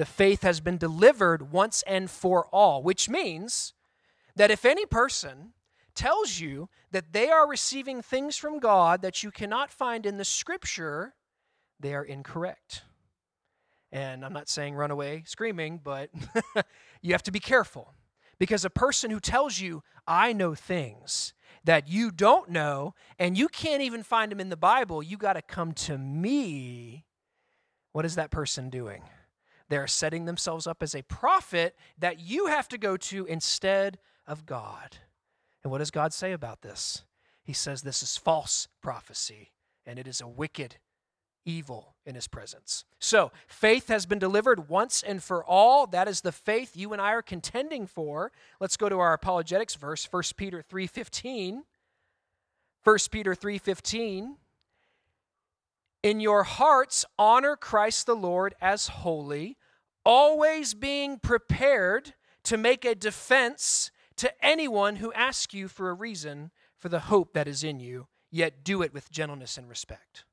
The faith has been delivered once and for all, which means that if any person tells you that they are receiving things from God that you cannot find in the scripture, they are incorrect. And I'm not saying run away screaming, but you have to be careful. Because a person who tells you, I know things that you don't know, and you can't even find them in the Bible, you got to come to me. What is that person doing? They're setting themselves up as a prophet that you have to go to instead of God. And what does God say about this? He says this is false prophecy, and it is a wicked evil in his presence. So, faith has been delivered once and for all. That is the faith you and I are contending for. Let's go to our apologetics verse, 1 Peter 3:15. 1 Peter 3:15 In your hearts honor Christ the Lord as holy, always being prepared to make a defense to anyone who asks you for a reason for the hope that is in you, yet do it with gentleness and respect.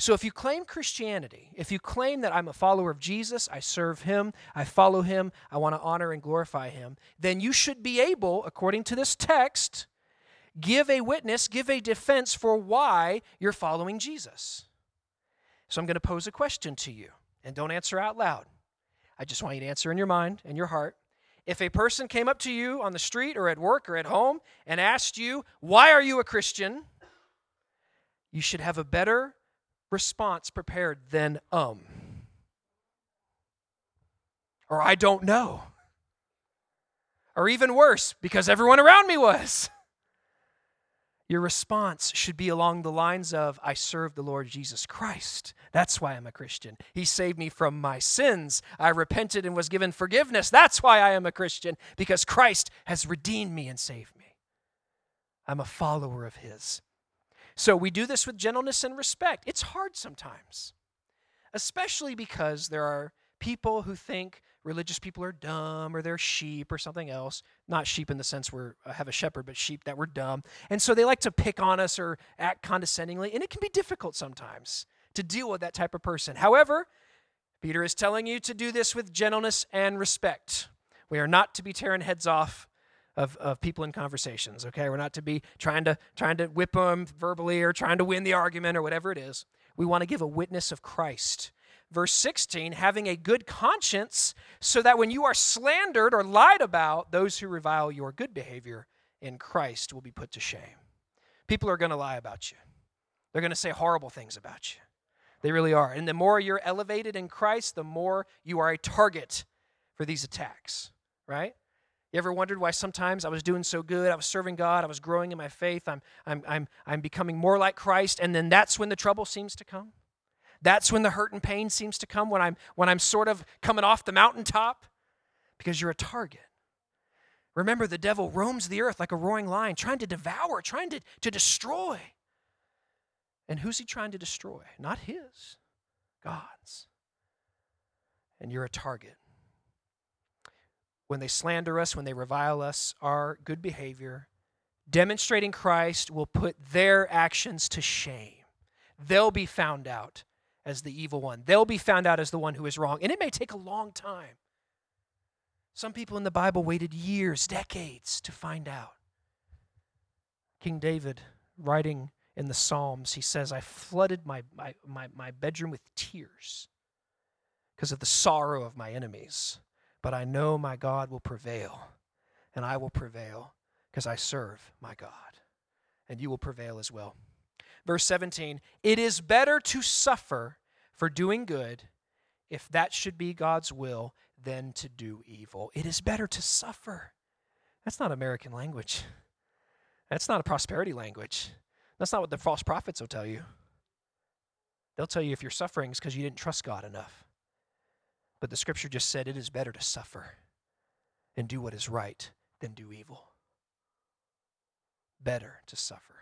So if you claim Christianity, if you claim that I'm a follower of Jesus, I serve him, I follow him, I want to honor and glorify him, then you should be able, according to this text, give a witness, give a defense for why you're following Jesus. So I'm going to pose a question to you, and don't answer out loud. I just want you to answer in your mind and your heart. If a person came up to you on the street or at work or at home and asked you, Why are you a Christian? you should have a better response prepared than um. Or I don't know. Or even worse, because everyone around me was. Your response should be along the lines of, I serve the Lord Jesus Christ. That's why I'm a Christian. He saved me from my sins. I repented and was given forgiveness. That's why I am a Christian, because Christ has redeemed me and saved me. I'm a follower of His. So we do this with gentleness and respect. It's hard sometimes, especially because there are people who think religious people are dumb or they're sheep or something else. Not sheep in the sense we have a shepherd, but sheep that we're dumb. And so they like to pick on us or act condescendingly, and it can be difficult sometimes to deal with that type of person. However, Peter is telling you to do this with gentleness and respect. We are not to be tearing heads off of, of people in conversations, okay? We're not to be trying to trying to whip them verbally or trying to win the argument or whatever it is. We want to give a witness of Christ. Verse 16, having a good conscience, so that when you are slandered or lied about, those who revile your good behavior in Christ will be put to shame. People are going to lie about you. They're going to say horrible things about you. They really are. And the more you're elevated in Christ, the more you are a target for these attacks, right? You ever wondered why sometimes I was doing so good, I was serving God, I was growing in my faith, I'm, I'm, I'm, I'm becoming more like Christ, and then that's when the trouble seems to come? That's when the hurt and pain seems to come, when I'm, when I'm sort of coming off the mountaintop? Because you're a target. Remember, the devil roams the earth like a roaring lion, trying to devour, trying to, to destroy. And who's he trying to destroy? Not his, God's. And you're a target when they slander us, when they revile us, our good behavior, demonstrating Christ will put their actions to shame. They'll be found out as the evil one, they'll be found out as the one who is wrong. And it may take a long time. Some people in the Bible waited years, decades to find out. King David, writing in the Psalms, he says, I flooded my, my, my, my bedroom with tears because of the sorrow of my enemies. But I know my God will prevail, and I will prevail because I serve my God. And you will prevail as well. Verse 17 It is better to suffer for doing good, if that should be God's will, than to do evil. It is better to suffer. That's not American language. That's not a prosperity language. That's not what the false prophets will tell you. They'll tell you if you're suffering, is because you didn't trust God enough. But the scripture just said it is better to suffer and do what is right than do evil. Better to suffer.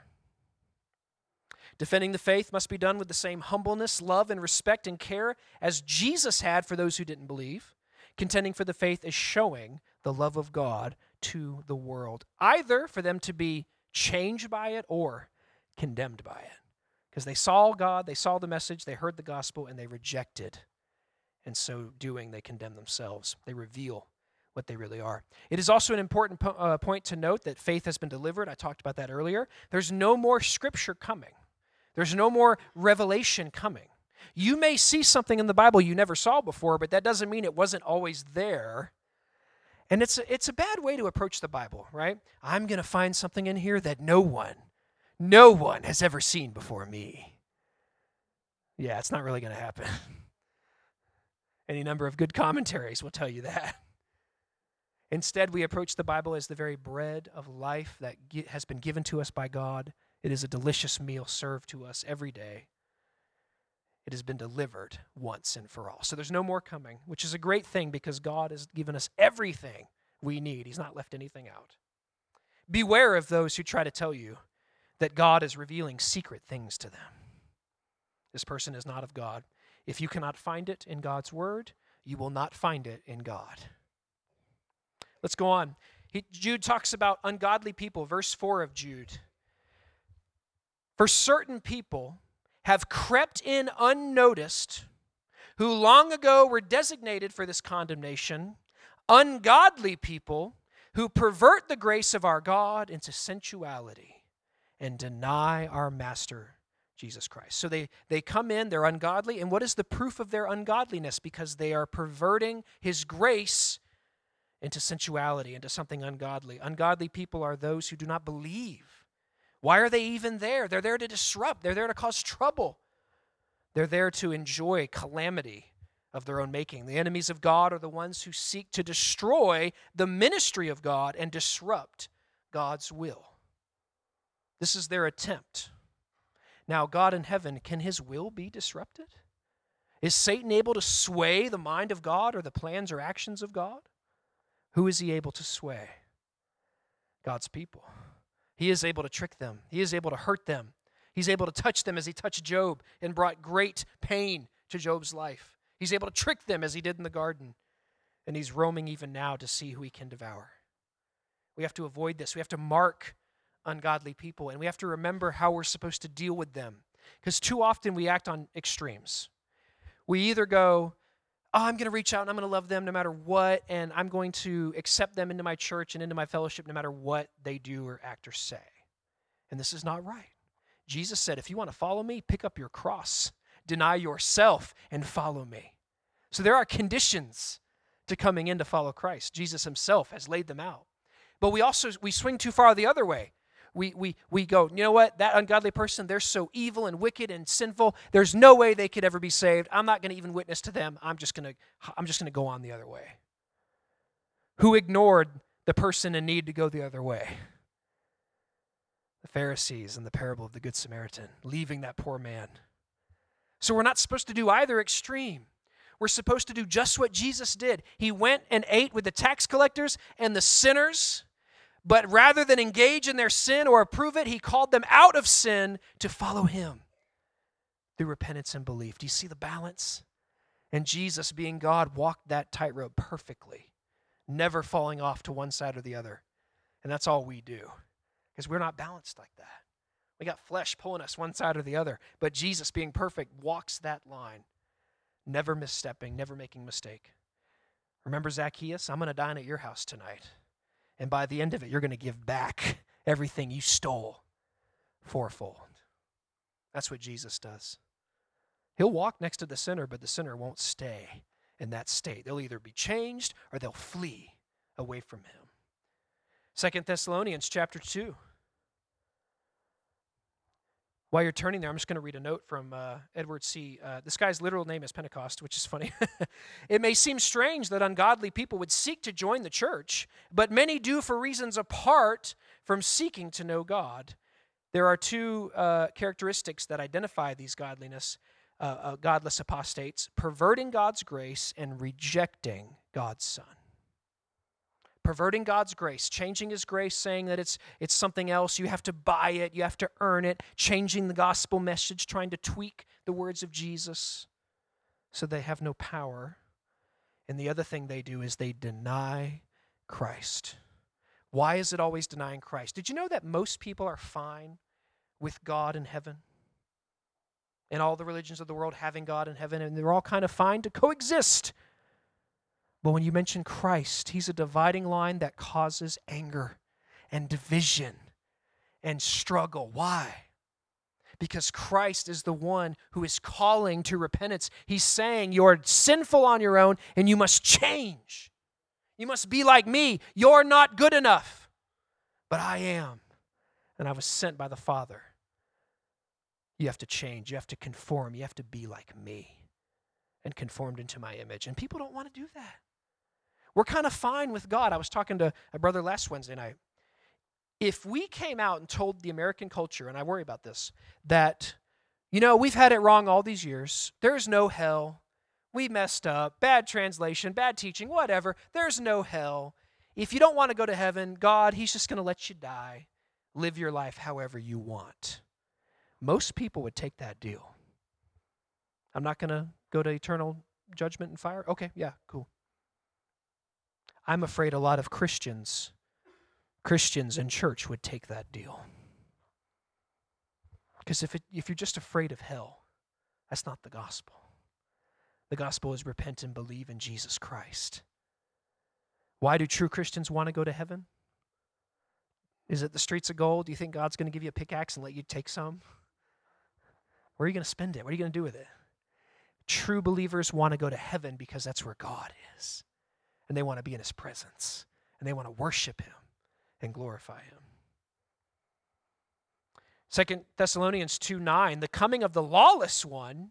Defending the faith must be done with the same humbleness, love, and respect and care as Jesus had for those who didn't believe. Contending for the faith is showing the love of God to the world, either for them to be changed by it or condemned by it. Because they saw God, they saw the message, they heard the gospel, and they rejected it. and so doing, they condemn themselves. They reveal what they really are. It is also an important po- uh, point to note that faith has been delivered. I talked about that earlier. There's no more scripture coming, there's no more revelation coming. You may see something in the Bible you never saw before, but that doesn't mean it wasn't always there. And it's a, it's a bad way to approach the Bible, right? I'm going to find something in here that no one, no one has ever seen before me. Yeah, it's not really going to happen. Any number of good commentaries will tell you that. Instead, we approach the Bible as the very bread of life that has been given to us by God. It is a delicious meal served to us every day. It has been delivered once and for all. So there's no more coming, which is a great thing because God has given us everything we need. He's not left anything out. Beware of those who try to tell you that God is revealing secret things to them. This person is not of God. If you cannot find it in God's word, you will not find it in God. Let's go on. He, Jude talks about ungodly people, verse 4 of Jude. For certain people have crept in unnoticed, who long ago were designated for this condemnation, ungodly people who pervert the grace of our God into sensuality and deny our Master Jesus Christ. So they, they come in, they're ungodly, and what is the proof of their ungodliness? Because they are perverting His grace into sensuality, into something ungodly. Ungodly people are those who do not believe. Why are they even there? They're there to disrupt, they're there to cause trouble, they're there to enjoy calamity of their own making. The enemies of God are the ones who seek to destroy the ministry of God and disrupt God's will. This is their attempt. Now, God in heaven, can his will be disrupted? Is Satan able to sway the mind of God or the plans or actions of God? Who is he able to sway? God's people. He is able to trick them, he is able to hurt them. He's able to touch them as he touched Job and brought great pain to Job's life. He's able to trick them as he did in the garden. And he's roaming even now to see who he can devour. We have to avoid this. We have to mark ungodly people, and we have to remember how we're supposed to deal with them. Because too often we act on extremes. We either go, oh, I'm going to reach out and I'm going to love them no matter what, and I'm going to accept them into my church and into my fellowship no matter what they do or act or say. And this is not right. Jesus said, if you want to follow me, pick up your cross, deny yourself, and follow me. So there are conditions to coming in to follow Christ. Jesus himself has laid them out. But we also we swing too far the other way we, we, we go, you know what? That ungodly person, they're so evil and wicked and sinful. There's no way they could ever be saved. I'm not going to even witness to them. I'm just going to I'm just going to go on the other way. Who ignored the person in need to go the other way? The Pharisees in the parable of the Good Samaritan, leaving that poor man. So we're not supposed to do either extreme. We're supposed to do just what Jesus did. He went and ate with the tax collectors and the sinners but rather than engage in their sin or approve it, he called them out of sin to follow him through repentance and belief. Do you see the balance? And Jesus, being God, walked that tightrope perfectly, never falling off to one side or the other. And that's all we do because we're not balanced like that. We got flesh pulling us one side or the other. But Jesus, being perfect, walks that line, never misstepping, never making mistake. Remember Zacchaeus? I'm going to dine at your house tonight. And by the end of it, you're going to give back everything you stole fourfold. That's what Jesus does. He'll walk next to the sinner, but the sinner won't stay in that state. They'll either be changed or they'll flee away from him. Second Thessalonians chapter 2. While you're turning there, I'm just going to read a note from uh, Edward C. Uh, this guy's literal name is Pentecost, which is funny. it may seem strange that ungodly people would seek to join the church, but many do for reasons apart from seeking to know God. There are two uh, characteristics that identify these godliness, uh, uh, godless apostates perverting God's grace and rejecting God's Son perverting God's grace, changing his grace, saying that it's, it's something else. You have to buy it, you have to earn it, changing the gospel message, trying to tweak the words of Jesus so they have no power. And the other thing they do is they deny Christ. Why is it always denying Christ? Did you know that most people are fine with God in heaven? and all the religions of the world having God in heaven, and they're all kind of fine to coexist. But when you mention Christ, he's a dividing line that causes anger and division and struggle. Why? Because Christ is the one who is calling to repentance. He's saying you're sinful on your own and you must change. You must be like me. You're not good enough, but I am. And I was sent by the Father. You have to change. You have to conform. You have to be like me and conformed into my image. And people don't want to do that. We're kind of fine with God. I was talking to a brother last Wednesday night. If we came out and told the American culture, and I worry about this, that, you know, we've had it wrong all these years, there's no hell, we messed up, bad translation, bad teaching, whatever, there's no hell. If you don't want to go to heaven, God, He's just going to let you die. Live your life however you want. Most people would take that deal. I'm not going to go to eternal judgment and fire. Okay, yeah, cool. I'm afraid a lot of Christians, Christians in church would take that deal. Because if, if you're just afraid of hell, that's not the gospel. The gospel is repent and believe in Jesus Christ. Why do true Christians want to go to heaven? Is it the streets of gold? Do you think God's going to give you a pickaxe and let you take some? Where are you going to spend it? What are you going to do with it? True believers want to go to heaven because that's where God is. And they want to be in his presence. And they want to worship him and glorify him. Second Thessalonians 2 9, the coming of the lawless one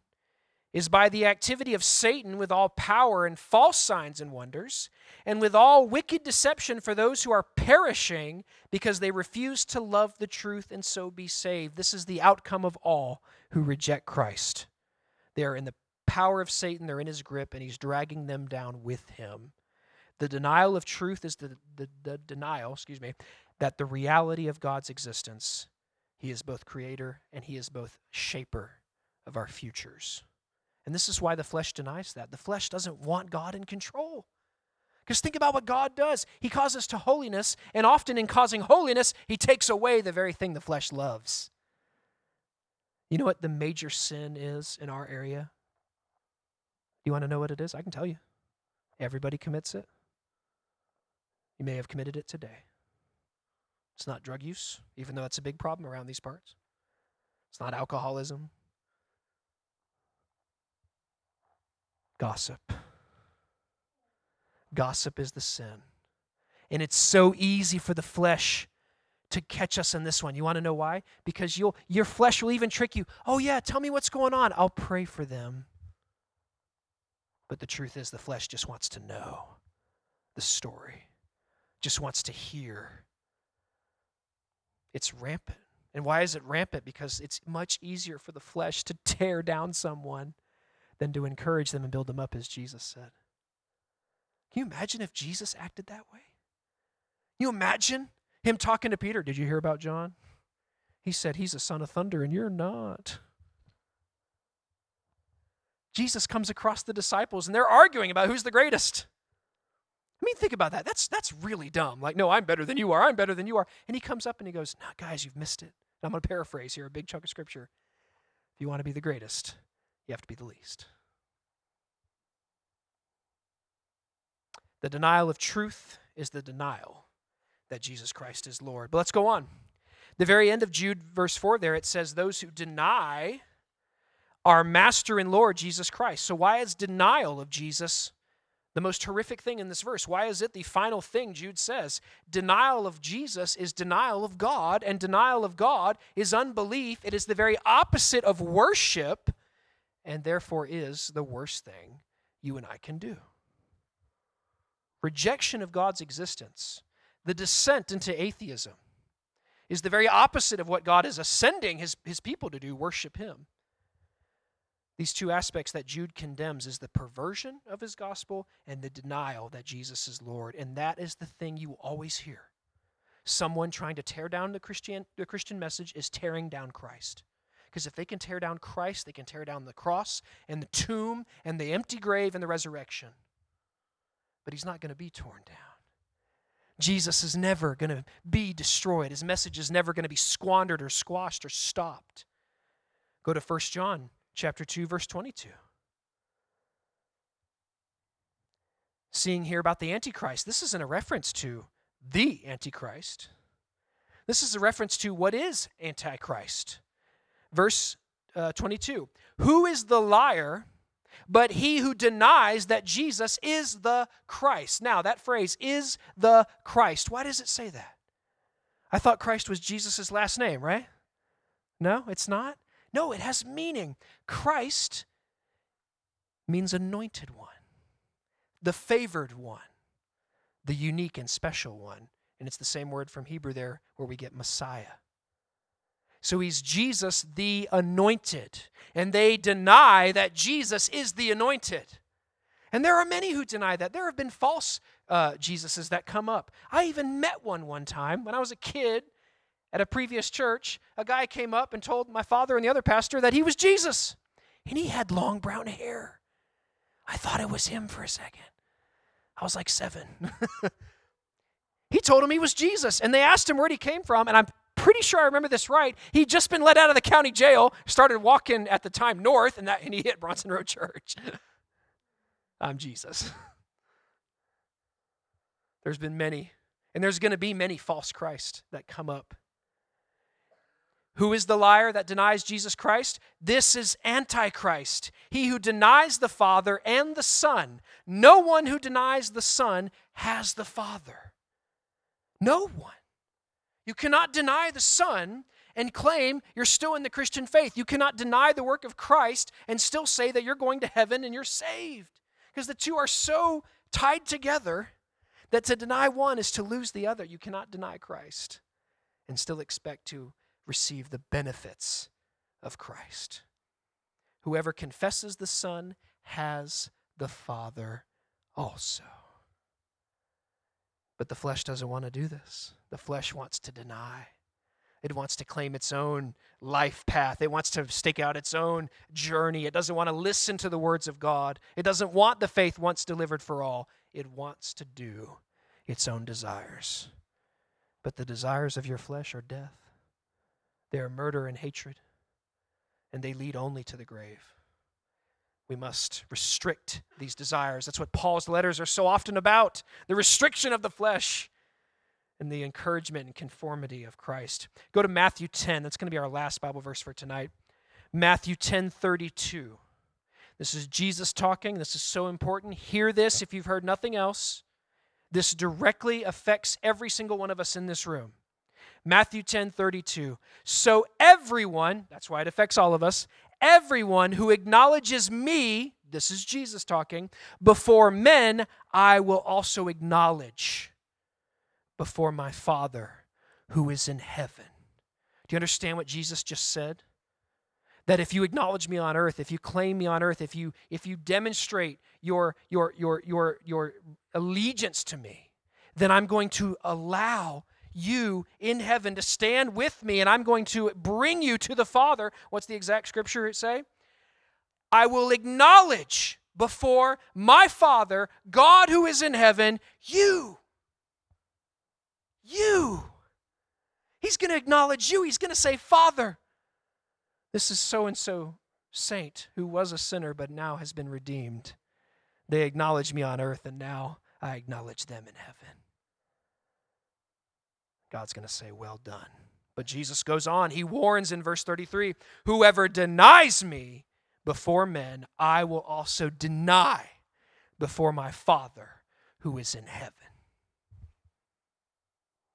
is by the activity of Satan with all power and false signs and wonders, and with all wicked deception for those who are perishing because they refuse to love the truth and so be saved. This is the outcome of all who reject Christ. They are in the power of Satan, they're in his grip, and he's dragging them down with him. The denial of truth is the, the, the denial, excuse me, that the reality of God's existence, he is both creator and he is both shaper of our futures. And this is why the flesh denies that. The flesh doesn't want God in control. Because think about what God does. He calls us to holiness, and often in causing holiness, He takes away the very thing the flesh loves. You know what the major sin is in our area? You want to know what it is? I can tell you. Everybody commits it. You may have committed it today. It's not drug use, even though that's a big problem around these parts. It's not alcoholism. Gossip. Gossip is the sin. And it's so easy for the flesh to catch us in this one. You want to know why? Because you'll your flesh will even trick you. Oh yeah, tell me what's going on. I'll pray for them. But the truth is the flesh just wants to know the story. Just wants to hear. It's rampant. And why is it rampant? Because it's much easier for the flesh to tear down someone than to encourage them and build them up, as Jesus said. Can you imagine if Jesus acted that way? Can you imagine him talking to Peter? Did you hear about John? He said, He's a son of thunder, and you're not. Jesus comes across the disciples, and they're arguing about who's the greatest. I mean, think about that. That's, that's really dumb. Like, no, I'm better than you are. I'm better than you are. And he comes up and he goes, No, guys, you've missed it. And I'm going to paraphrase here a big chunk of scripture. If you want to be the greatest, you have to be the least. The denial of truth is the denial that Jesus Christ is Lord. But let's go on. The very end of Jude, verse 4, there it says, Those who deny our Master and Lord Jesus Christ. So, why is denial of Jesus the most horrific thing in this verse? Why is it the final thing Jude says? Denial of Jesus is denial of God, and denial of God is unbelief. It is the very opposite of worship and therefore is the worst thing you and I can do. Rejection of God's existence, the descent into atheism, is the very opposite of what God is ascending his, his people to do worship Him. These two aspects that Jude condemns is the perversion of his gospel and the denial that Jesus is Lord. And that is the thing you always hear. Someone trying to tear down the Christian, the Christian message is tearing down Christ. Because if they can tear down Christ, they can tear down the cross and the tomb and the empty grave and the resurrection. But he's not going to be torn down. Jesus is never going to be destroyed. His message is never going to be squandered or squashed or stopped. Go to 1 John chapter 2 verse 22. Seeing here about the antichrist. This isn't a reference to the antichrist. This is a reference to what is antichrist. Verse uh, 22. Who is the liar but he who denies that Jesus is the Christ. Now, that phrase is the Christ. Why does it say that? I thought Christ was Jesus' last name, right? No, it's not. No, it has meaning. Christ means anointed one, the favored one, the unique and special one. And it's the same word from Hebrew there where we get Messiah. So he's Jesus the anointed. And they deny that Jesus is the anointed. And there are many who deny that. There have been false uh, Jesuses that come up. I even met one one time when I was a kid at a previous church. A guy came up and told my father and the other pastor that he was Jesus. And he had long brown hair. I thought it was him for a second. I was like seven. he told him he was Jesus. And they asked him where he came from. And I'm pretty sure I remember this right. He'd just been let out of the county jail, started walking at the time north, and, that, and he hit Bronson Road Church. I'm Jesus. There's been many, and there's going to be many false Christ that come up. Who is the liar that denies Jesus Christ? This is Antichrist, he who denies the Father and the Son. No one who denies the Son has the Father. No one. You cannot deny the Son and claim you're still in the Christian faith. You cannot deny the work of Christ and still say that you're going to heaven and you're saved. Because the two are so tied together that to deny one is to lose the other. You cannot deny Christ and still expect to receive the benefits of Christ. Whoever confesses the Son has the Father also. But the flesh doesn't want to do this. The flesh wants to deny. It wants to claim its own life path. It wants to stake out its own journey. It doesn't want to listen to the words of God. It doesn't want the faith once delivered for all. It wants to do its own desires. But the desires of your flesh are death, they are murder and hatred, and they lead only to the grave. We must restrict these desires. That's what Paul's letters are so often about the restriction of the flesh and the encouragement and conformity of Christ. Go to Matthew 10. That's going to be our last Bible verse for tonight. Matthew 10 32. This is Jesus talking. This is so important. Hear this if you've heard nothing else. This directly affects every single one of us in this room. Matthew 10 32. So everyone, that's why it affects all of us, everyone who acknowledges me, this is Jesus talking, before men, I will also acknowledge before my Father who is in heaven. Do you understand what Jesus just said? That if you acknowledge me on earth, if you claim me on earth, if you if you demonstrate your your your your your allegiance to me, then I'm going to allow you in heaven to stand with me and I'm going to bring you to the Father. What's the exact scripture say? I will acknowledge before my Father, God who is in heaven, you. You. He's going to acknowledge you. He's going to say, Father, this is so and so saint who was a sinner but now has been redeemed. They acknowledge me on earth, and now I acknowledge them in heaven. God's going to say, Well done. But Jesus goes on. He warns in verse 33 Whoever denies me before men, I will also deny before my Father who is in heaven.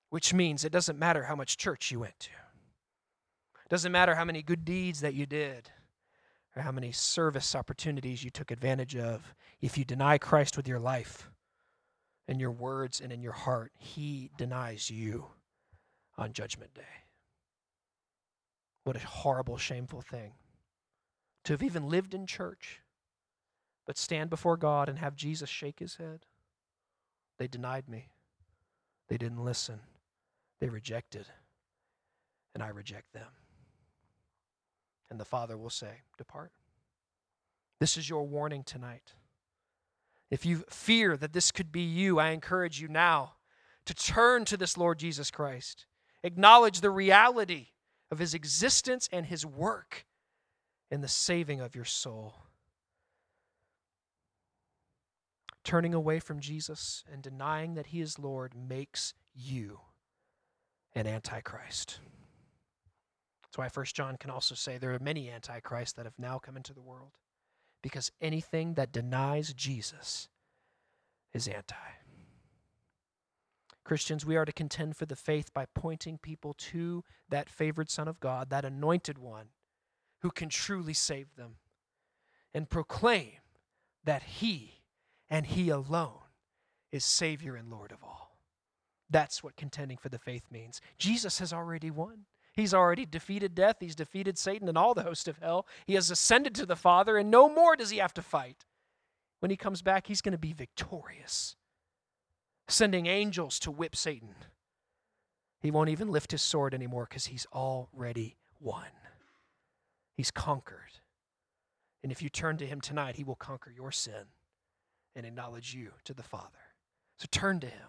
Which means it doesn't matter how much church you went to, it doesn't matter how many good deeds that you did, or how many service opportunities you took advantage of. If you deny Christ with your life, in your words, and in your heart, He denies you on Judgment Day. What a horrible, shameful thing to have even lived in church, but stand before God and have Jesus shake his head. They denied me, they didn't listen, they rejected, and I reject them. And the Father will say, Depart. This is your warning tonight. If you fear that this could be you, I encourage you now to turn to this Lord Jesus Christ acknowledge the reality of his existence and his work, in the saving of your soul. Turning away from Jesus and denying that he is Lord makes you an antichrist. That's why 1 John can also say there are many antichrists that have now come into the world because anything that denies Jesus is anti. Christians, we are to contend for the faith by pointing people to that favored Son of God, that anointed one who can truly save them, and proclaim that He and He alone is Savior and Lord of all. That's what contending for the faith means. Jesus has already won. He's already defeated death. He's defeated Satan and all the host of hell. He has ascended to the Father, and no more does he have to fight. When he comes back, he's going to be victorious, sending angels to whip Satan. He won't even lift his sword anymore because he's already won. He's conquered. And if you turn to him tonight, he will conquer your sin and acknowledge you to the Father. So turn to him.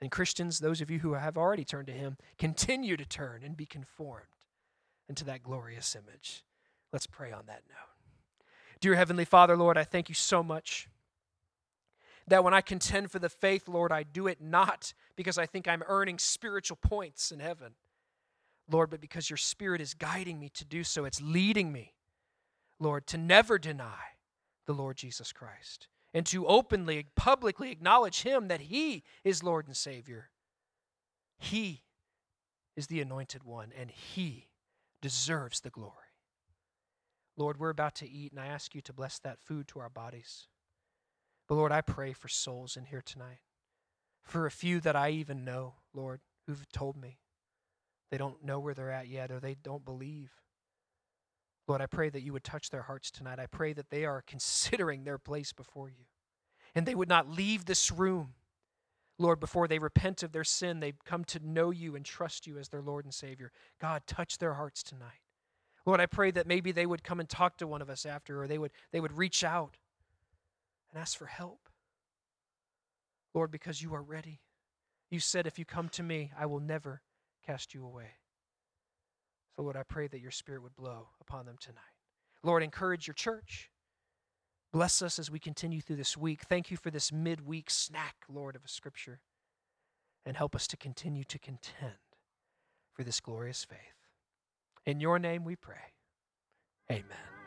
And Christians, those of you who have already turned to Him, continue to turn and be conformed into that glorious image. Let's pray on that note. Dear Heavenly Father, Lord, I thank you so much that when I contend for the faith, Lord, I do it not because I think I'm earning spiritual points in heaven, Lord, but because your Spirit is guiding me to do so. It's leading me, Lord, to never deny the Lord Jesus Christ and to openly, publicly acknowledge Him that He is Lord and Savior. He is the anointed one, and He deserves the glory. Lord, we're about to eat, and I ask you to bless that food to our bodies. But Lord, I pray for souls in here tonight, for a few that I even know, Lord, who've told me they don't know where they're at yet or they don't believe. Lord, I pray that you would touch their hearts tonight. I pray that they are considering their place before you and they would not leave this room. Lord, before they repent of their sin, they come to know you and trust you as their Lord and Savior. God, touch their hearts tonight. Lord, I pray that maybe they would come and talk to one of us after, or they would, they would reach out and ask for help. Lord, because you are ready. You said, if you come to me, I will never cast you away. So, Lord, I pray that your Spirit would blow upon them tonight. Lord, encourage your church. Bless us as we continue through this week. Thank you for this midweek snack, Lord, of a scripture. And help us to continue to contend for this glorious faith. In your name we pray. Amen.